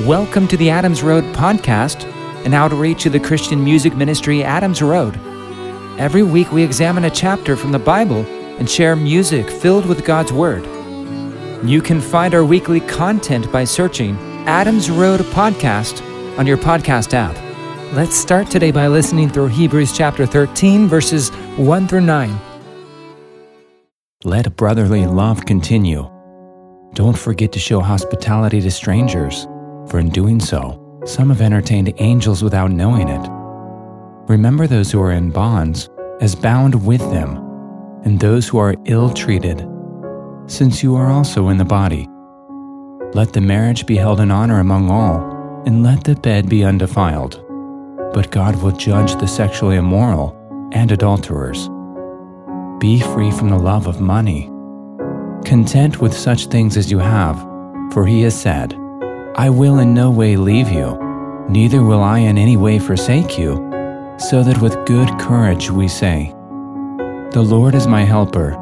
Welcome to the Adams Road podcast, an outreach of the Christian music ministry Adams Road. Every week we examine a chapter from the Bible and share music filled with God's Word. You can find our weekly content by searching Adams Road Podcast on your podcast app. Let's start today by listening through Hebrews chapter 13, verses 1 through 9. Let brotherly love continue. Don't forget to show hospitality to strangers, for in doing so, some have entertained angels without knowing it. Remember those who are in bonds as bound with them, and those who are ill treated, since you are also in the body. Let the marriage be held in honor among all, and let the bed be undefiled. But God will judge the sexually immoral and adulterers. Be free from the love of money content with such things as you have, for he has said, I will in no way leave you, neither will I in any way forsake you, so that with good courage we say, The Lord is my helper.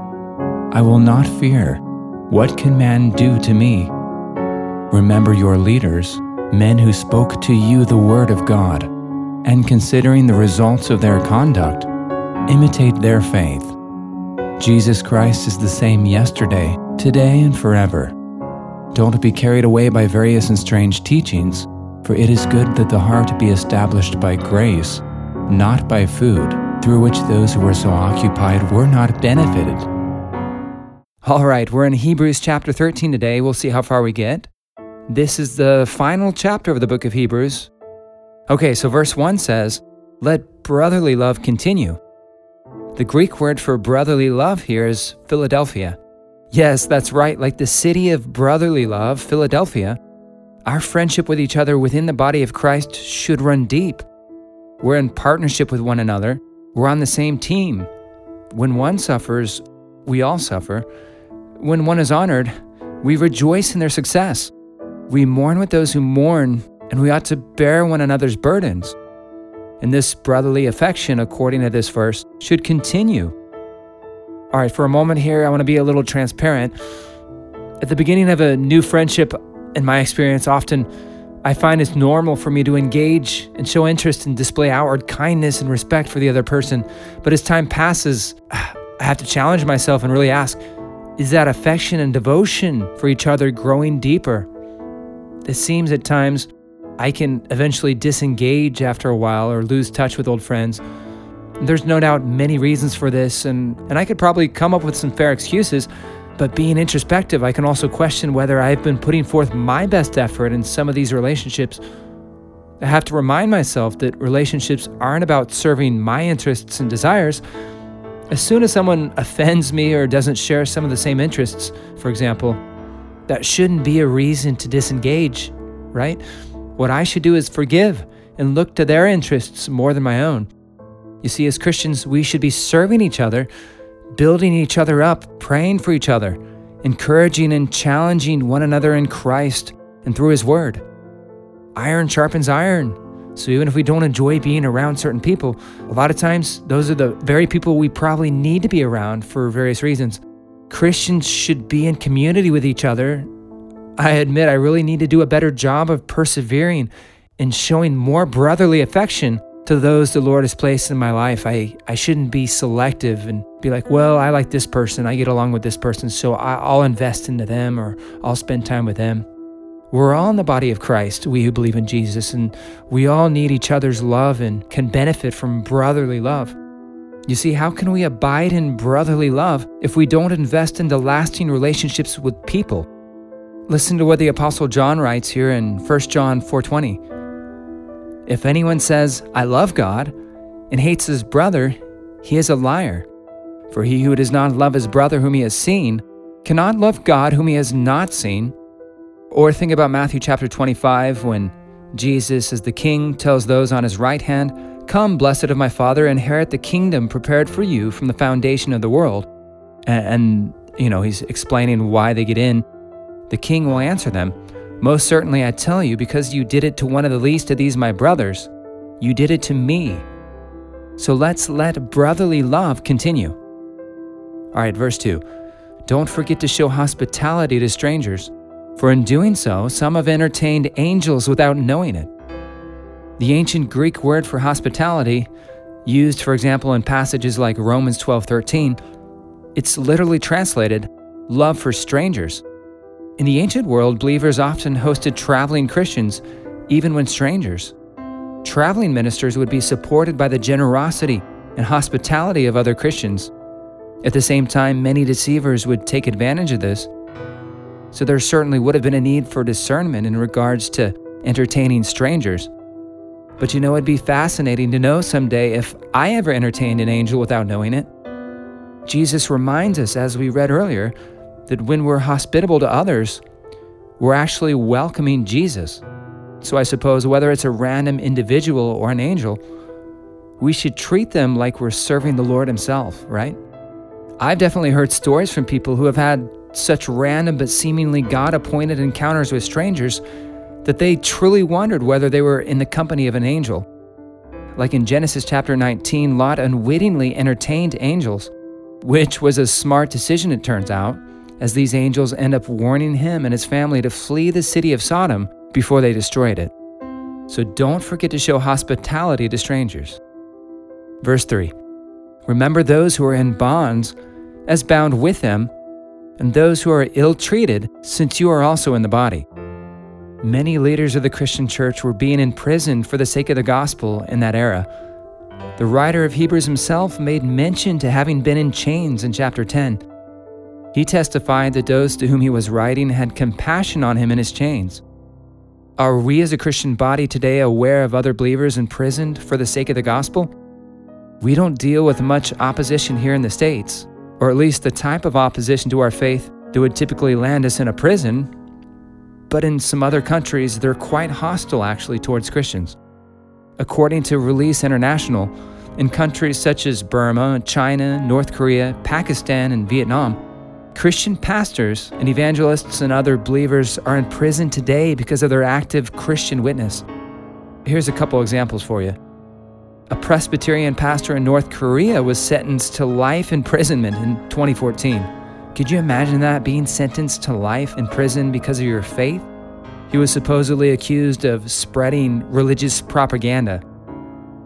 I will not fear. What can man do to me? Remember your leaders, men who spoke to you the word of God, and considering the results of their conduct, imitate their faith. Jesus Christ is the same yesterday, today, and forever. Don't be carried away by various and strange teachings, for it is good that the heart be established by grace, not by food, through which those who were so occupied were not benefited. All right, we're in Hebrews chapter 13 today. We'll see how far we get. This is the final chapter of the book of Hebrews. Okay, so verse 1 says, Let brotherly love continue. The Greek word for brotherly love here is Philadelphia. Yes, that's right, like the city of brotherly love, Philadelphia. Our friendship with each other within the body of Christ should run deep. We're in partnership with one another, we're on the same team. When one suffers, we all suffer. When one is honored, we rejoice in their success. We mourn with those who mourn, and we ought to bear one another's burdens. And this brotherly affection, according to this verse, should continue. All right, for a moment here, I want to be a little transparent. At the beginning of a new friendship, in my experience, often I find it's normal for me to engage and show interest and display outward kindness and respect for the other person. But as time passes, I have to challenge myself and really ask is that affection and devotion for each other growing deeper? It seems at times I can eventually disengage after a while or lose touch with old friends. There's no doubt many reasons for this, and, and I could probably come up with some fair excuses, but being introspective, I can also question whether I've been putting forth my best effort in some of these relationships. I have to remind myself that relationships aren't about serving my interests and desires. As soon as someone offends me or doesn't share some of the same interests, for example, that shouldn't be a reason to disengage, right? What I should do is forgive and look to their interests more than my own. You see, as Christians, we should be serving each other, building each other up, praying for each other, encouraging and challenging one another in Christ and through His Word. Iron sharpens iron. So even if we don't enjoy being around certain people, a lot of times those are the very people we probably need to be around for various reasons. Christians should be in community with each other I admit I really need to do a better job of persevering and showing more brotherly affection to those the Lord has placed in my life. I, I shouldn't be selective and be like, well, I like this person, I get along with this person, so I'll invest into them or I'll spend time with them. We're all in the body of Christ, we who believe in Jesus, and we all need each other's love and can benefit from brotherly love. You see, how can we abide in brotherly love if we don't invest into lasting relationships with people? Listen to what the apostle John writes here in 1 John 4:20. If anyone says, "I love God," and hates his brother, he is a liar. For he who does not love his brother whom he has seen cannot love God whom he has not seen. Or think about Matthew chapter 25 when Jesus, as the king, tells those on his right hand, Come, blessed of my Father, inherit the kingdom prepared for you from the foundation of the world. And, you know, he's explaining why they get in. The king will answer them, Most certainly I tell you, because you did it to one of the least of these my brothers, you did it to me. So let's let brotherly love continue. All right, verse 2. Don't forget to show hospitality to strangers, for in doing so, some have entertained angels without knowing it. The ancient Greek word for hospitality, used for example in passages like Romans 12:13, it's literally translated love for strangers. In the ancient world, believers often hosted traveling Christians, even when strangers. Traveling ministers would be supported by the generosity and hospitality of other Christians. At the same time, many deceivers would take advantage of this. So there certainly would have been a need for discernment in regards to entertaining strangers. But you know, it'd be fascinating to know someday if I ever entertained an angel without knowing it. Jesus reminds us, as we read earlier, that when we're hospitable to others, we're actually welcoming Jesus. So I suppose whether it's a random individual or an angel, we should treat them like we're serving the Lord Himself, right? I've definitely heard stories from people who have had such random but seemingly God appointed encounters with strangers that they truly wondered whether they were in the company of an angel. Like in Genesis chapter 19, Lot unwittingly entertained angels, which was a smart decision, it turns out, as these angels end up warning him and his family to flee the city of Sodom before they destroyed it. So don't forget to show hospitality to strangers. Verse 3 Remember those who are in bonds as bound with them, and those who are ill treated, since you are also in the body. Many leaders of the Christian church were being imprisoned for the sake of the gospel in that era. The writer of Hebrews himself made mention to having been in chains in chapter 10. He testified that those to whom he was writing had compassion on him in his chains. Are we as a Christian body today aware of other believers imprisoned for the sake of the gospel? We don't deal with much opposition here in the States, or at least the type of opposition to our faith that would typically land us in a prison. But in some other countries, they're quite hostile actually towards Christians. According to Release International, in countries such as Burma, China, North Korea, Pakistan, and Vietnam, Christian pastors and evangelists and other believers are in prison today because of their active Christian witness. Here's a couple examples for you. A Presbyterian pastor in North Korea was sentenced to life imprisonment in 2014. Could you imagine that, being sentenced to life in prison because of your faith? He was supposedly accused of spreading religious propaganda,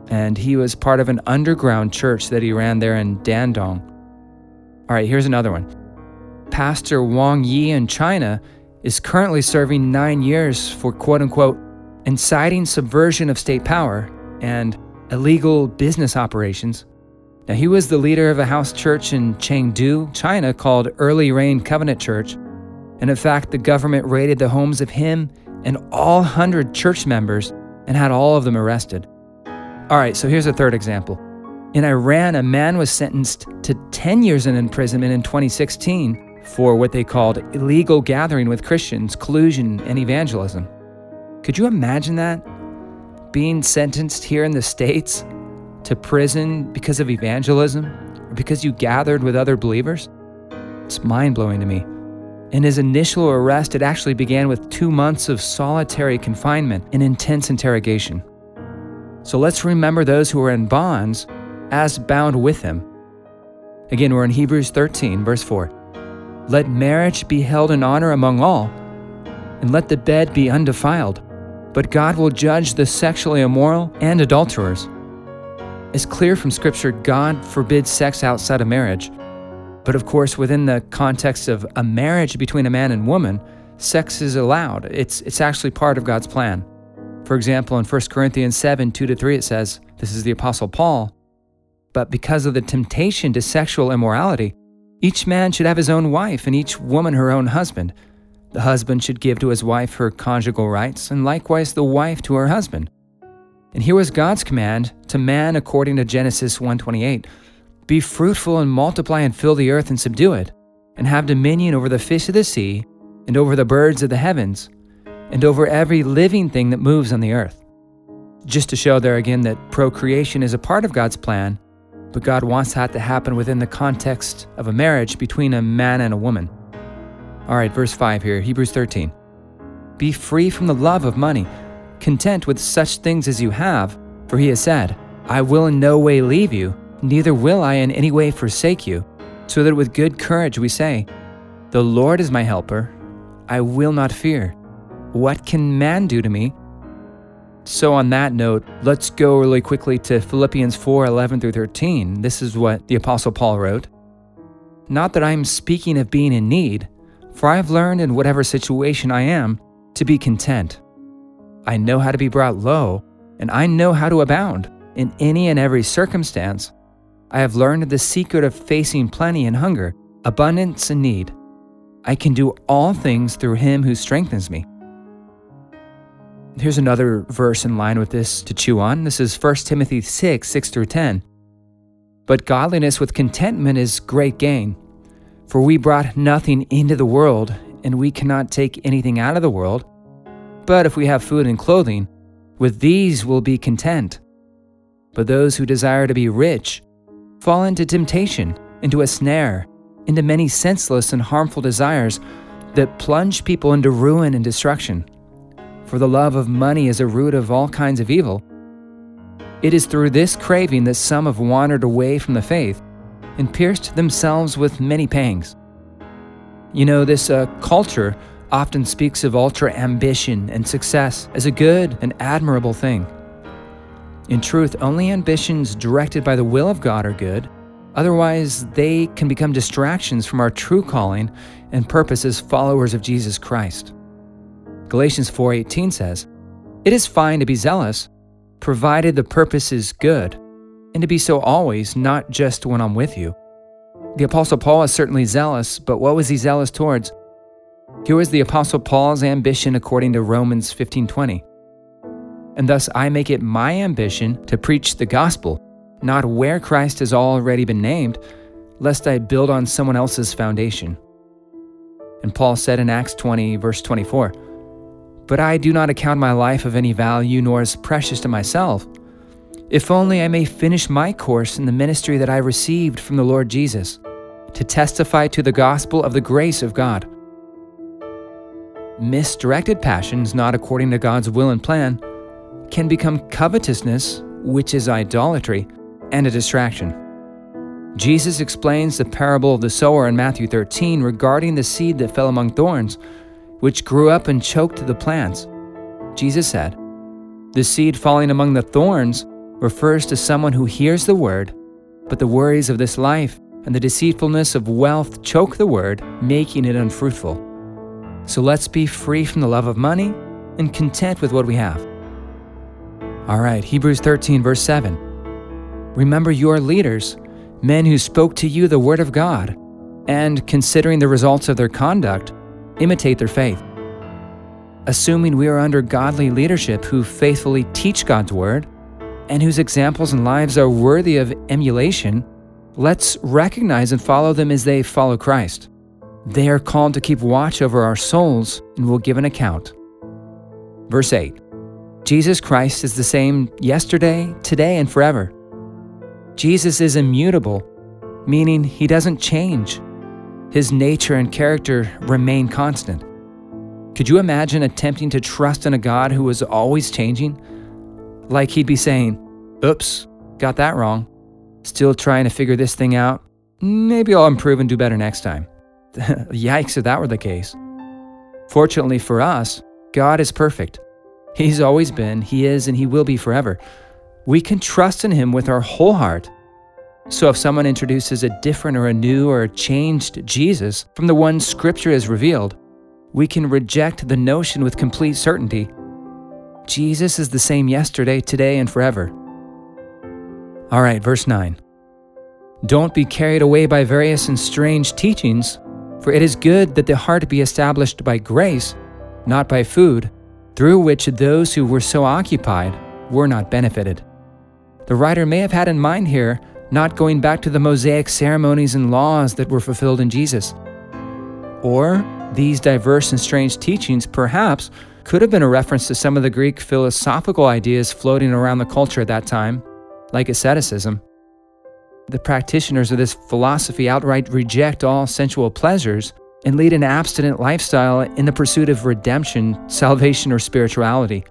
and he was part of an underground church that he ran there in Dandong. All right, here's another one. Pastor Wang Yi in China is currently serving nine years for quote unquote inciting subversion of state power and illegal business operations. Now, he was the leader of a house church in Chengdu, China, called Early Rain Covenant Church. And in fact, the government raided the homes of him and all 100 church members and had all of them arrested. All right, so here's a third example. In Iran, a man was sentenced to 10 years in imprisonment in 2016 for what they called illegal gathering with Christians, collusion, and evangelism. Could you imagine that? Being sentenced here in the States to prison because of evangelism or because you gathered with other believers? It's mind blowing to me. In his initial arrest, it actually began with two months of solitary confinement and intense interrogation. So let's remember those who are in bonds as bound with him. Again, we're in Hebrews 13, verse 4. Let marriage be held in honor among all, and let the bed be undefiled. But God will judge the sexually immoral and adulterers. It's clear from Scripture God forbids sex outside of marriage. But of course, within the context of a marriage between a man and woman, sex is allowed. It's, it's actually part of God's plan. For example, in 1 Corinthians 7 2 to 3, it says, This is the Apostle Paul. But because of the temptation to sexual immorality, each man should have his own wife, and each woman her own husband. The husband should give to his wife her conjugal rights, and likewise the wife to her husband. And here was God's command to man according to Genesis 1:28. Be fruitful and multiply and fill the earth and subdue it, and have dominion over the fish of the sea, and over the birds of the heavens, and over every living thing that moves on the earth. Just to show there again that procreation is a part of God's plan, but God wants that to happen within the context of a marriage between a man and a woman. All right, verse 5 here, Hebrews 13. Be free from the love of money, content with such things as you have, for he has said, I will in no way leave you, neither will I in any way forsake you. So that with good courage we say, The Lord is my helper, I will not fear. What can man do to me? So, on that note, let's go really quickly to Philippians 4 11 through 13. This is what the Apostle Paul wrote. Not that I am speaking of being in need, for I have learned in whatever situation I am to be content. I know how to be brought low, and I know how to abound in any and every circumstance. I have learned the secret of facing plenty and hunger, abundance and need. I can do all things through him who strengthens me. Here's another verse in line with this to chew on. This is 1 Timothy 6 6 through 10. But godliness with contentment is great gain. For we brought nothing into the world, and we cannot take anything out of the world. But if we have food and clothing, with these we'll be content. But those who desire to be rich fall into temptation, into a snare, into many senseless and harmful desires that plunge people into ruin and destruction for the love of money is a root of all kinds of evil. It is through this craving that some have wandered away from the faith and pierced themselves with many pangs. You know, this uh, culture often speaks of ultra ambition and success as a good and admirable thing. In truth, only ambitions directed by the will of God are good. Otherwise, they can become distractions from our true calling and purpose as followers of Jesus Christ. Galatians 4:18 says, "It is fine to be zealous, provided the purpose is good, and to be so always, not just when I'm with you." The apostle Paul is certainly zealous, but what was he zealous towards? Here was the apostle Paul's ambition according to Romans 15:20. And thus I make it my ambition to preach the gospel, not where Christ has already been named, lest I build on someone else's foundation. And Paul said in Acts 20, verse 24, but I do not account my life of any value nor as precious to myself, if only I may finish my course in the ministry that I received from the Lord Jesus, to testify to the gospel of the grace of God. Misdirected passions, not according to God's will and plan, can become covetousness, which is idolatry, and a distraction. Jesus explains the parable of the sower in Matthew 13 regarding the seed that fell among thorns which grew up and choked the plants. Jesus said, The seed falling among the thorns refers to someone who hears the word, but the worries of this life and the deceitfulness of wealth choke the word, making it unfruitful. So let's be free from the love of money and content with what we have. All right, Hebrews 13, verse 7. Remember your leaders, men who spoke to you the word of God, and considering the results of their conduct, imitate their faith. Assuming we are under godly leadership who faithfully teach God's word and whose examples and lives are worthy of emulation, let's recognize and follow them as they follow Christ. They are called to keep watch over our souls and will give an account. Verse 8 Jesus Christ is the same yesterday, today, and forever. Jesus is immutable, meaning he doesn't change his nature and character remain constant. Could you imagine attempting to trust in a God who was always changing? Like he'd be saying, Oops, got that wrong. Still trying to figure this thing out. Maybe I'll improve and do better next time. Yikes if that were the case. Fortunately for us, God is perfect. He's always been, He is, and He will be forever. We can trust in Him with our whole heart so if someone introduces a different or a new or a changed Jesus from the one Scripture has revealed, we can reject the notion with complete certainty. Jesus is the same yesterday, today, and forever. All right, verse 9. Don't be carried away by various and strange teachings, for it is good that the heart be established by grace, not by food, through which those who were so occupied were not benefited. The writer may have had in mind here not going back to the Mosaic ceremonies and laws that were fulfilled in Jesus. Or these diverse and strange teachings perhaps could have been a reference to some of the Greek philosophical ideas floating around the culture at that time, like asceticism. The practitioners of this philosophy outright reject all sensual pleasures and lead an abstinent lifestyle in the pursuit of redemption, salvation, or spirituality.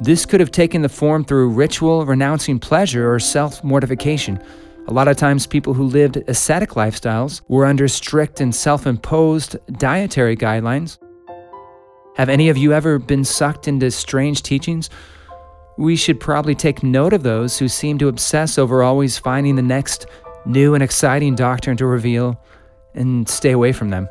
This could have taken the form through ritual, renouncing pleasure, or self mortification, A lot of times, people who lived ascetic lifestyles were under strict and self imposed dietary guidelines. Have any of you ever been sucked into strange teachings? We should probably take note of those who seem to obsess over always finding the next new and exciting doctrine to reveal and stay away from them.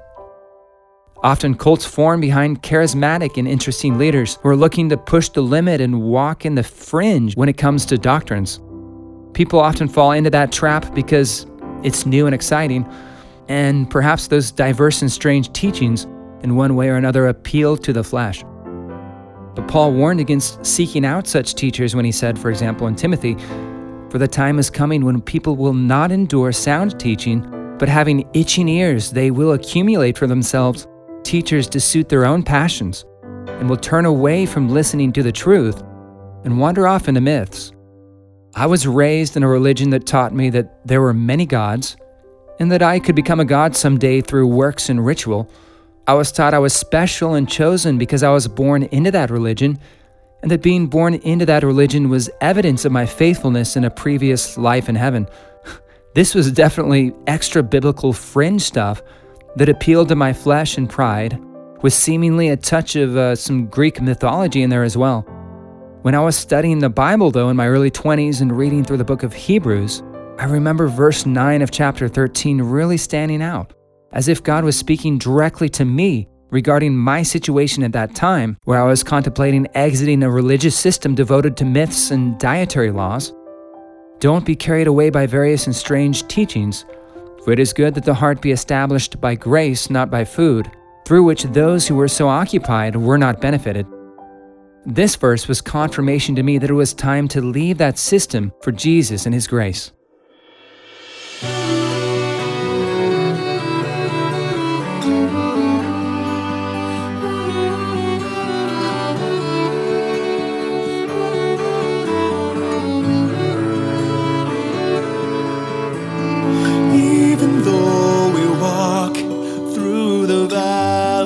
Often, cults form behind charismatic and interesting leaders who are looking to push the limit and walk in the fringe when it comes to doctrines. People often fall into that trap because it's new and exciting, and perhaps those diverse and strange teachings, in one way or another, appeal to the flesh. But Paul warned against seeking out such teachers when he said, for example, in Timothy, For the time is coming when people will not endure sound teaching, but having itching ears, they will accumulate for themselves teachers to suit their own passions, and will turn away from listening to the truth and wander off into myths. I was raised in a religion that taught me that there were many gods and that I could become a god someday through works and ritual. I was taught I was special and chosen because I was born into that religion, and that being born into that religion was evidence of my faithfulness in a previous life in heaven. This was definitely extra biblical fringe stuff that appealed to my flesh and pride, with seemingly a touch of uh, some Greek mythology in there as well. When I was studying the Bible, though, in my early 20s and reading through the book of Hebrews, I remember verse 9 of chapter 13 really standing out, as if God was speaking directly to me regarding my situation at that time, where I was contemplating exiting a religious system devoted to myths and dietary laws. Don't be carried away by various and strange teachings, for it is good that the heart be established by grace, not by food, through which those who were so occupied were not benefited. This verse was confirmation to me that it was time to leave that system for Jesus and His grace.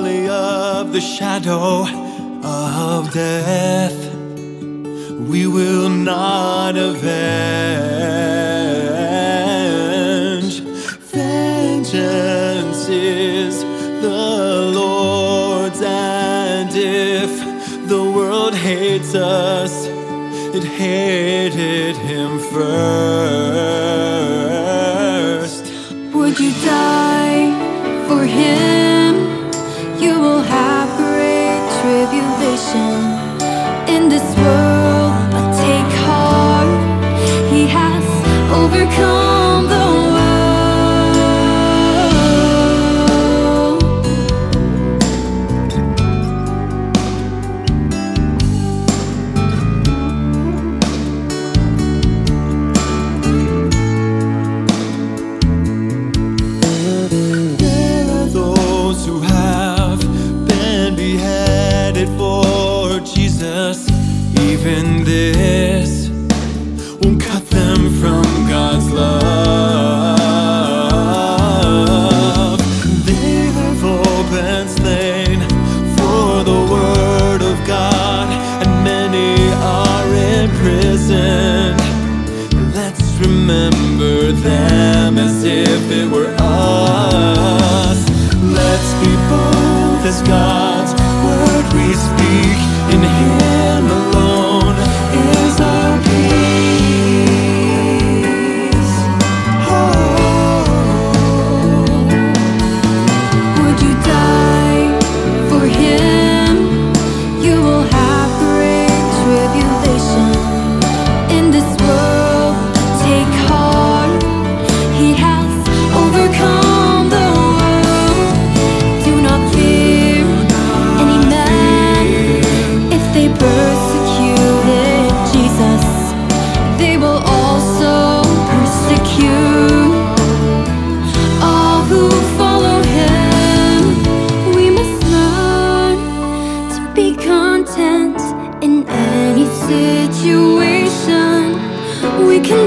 Valley of the shadow of death, we will not avenge. Vengeance is the Lord's, and if the world hates us, it hated him first. Would you die for him?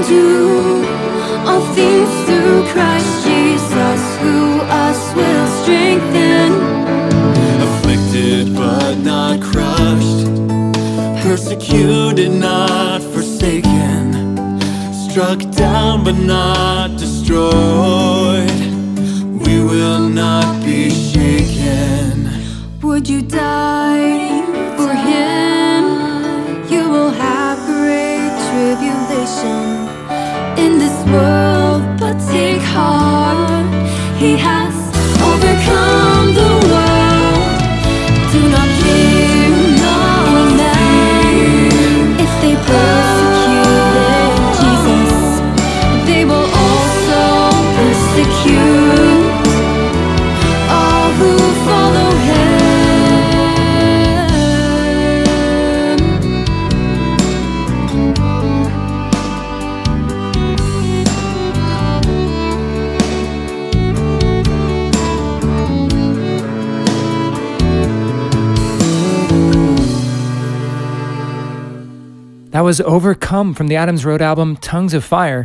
Do all things through Christ Jesus, who us will strengthen. afflicted but not crushed, persecuted, not forsaken, struck down but not destroyed. We will not be shaken. Would you die heart. He has was Overcome from the Adams Road album Tongues of Fire.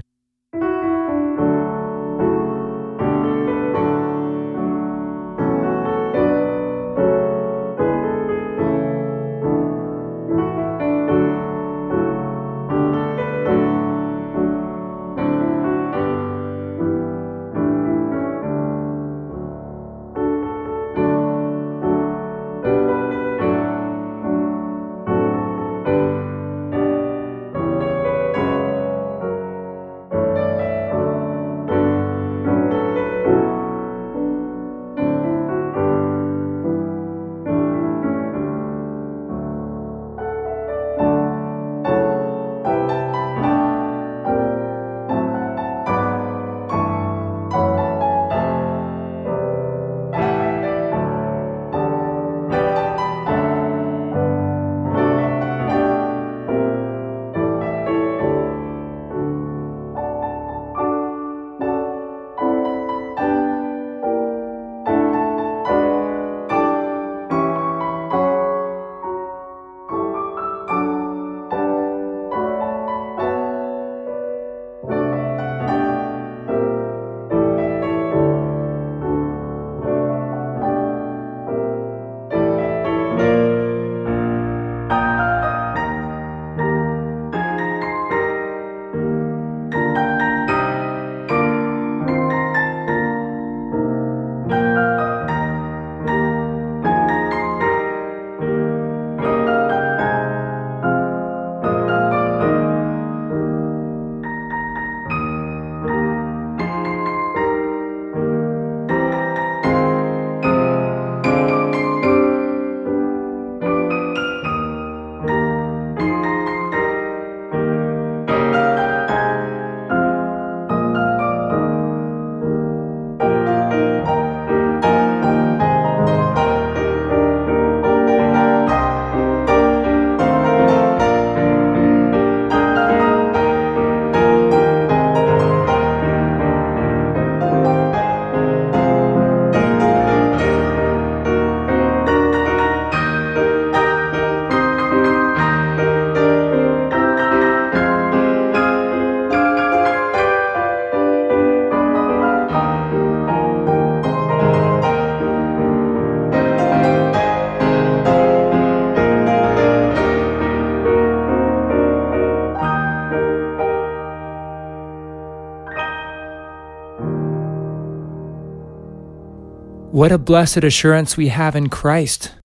What a blessed assurance we have in Christ.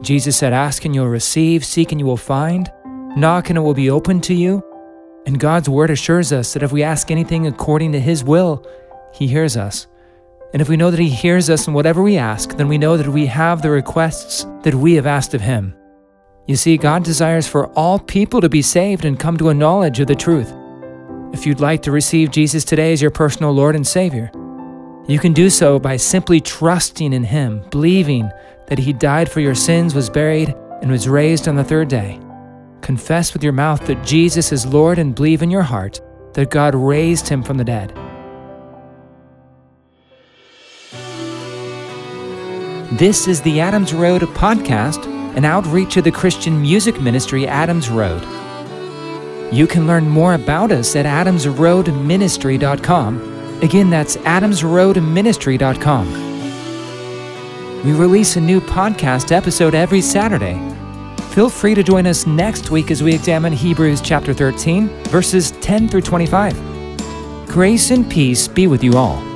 Jesus said, Ask and you'll receive, seek and you will find, knock and it will be opened to you. And God's word assures us that if we ask anything according to his will, he hears us. And if we know that he hears us in whatever we ask, then we know that we have the requests that we have asked of him. You see, God desires for all people to be saved and come to a knowledge of the truth. If you'd like to receive Jesus today as your personal Lord and Savior, you can do so by simply trusting in Him, believing that He died for your sins, was buried, and was raised on the third day. Confess with your mouth that Jesus is Lord and believe in your heart that God raised Him from the dead. This is the Adams Road podcast, an outreach of the Christian music ministry Adams Road. You can learn more about us at adamsroadministry.com. Again, that's adamsroadministry.com. We release a new podcast episode every Saturday. feel free to join us next week as we examine Hebrews chapter 13, verses 10 through 25. Grace and peace be with you all.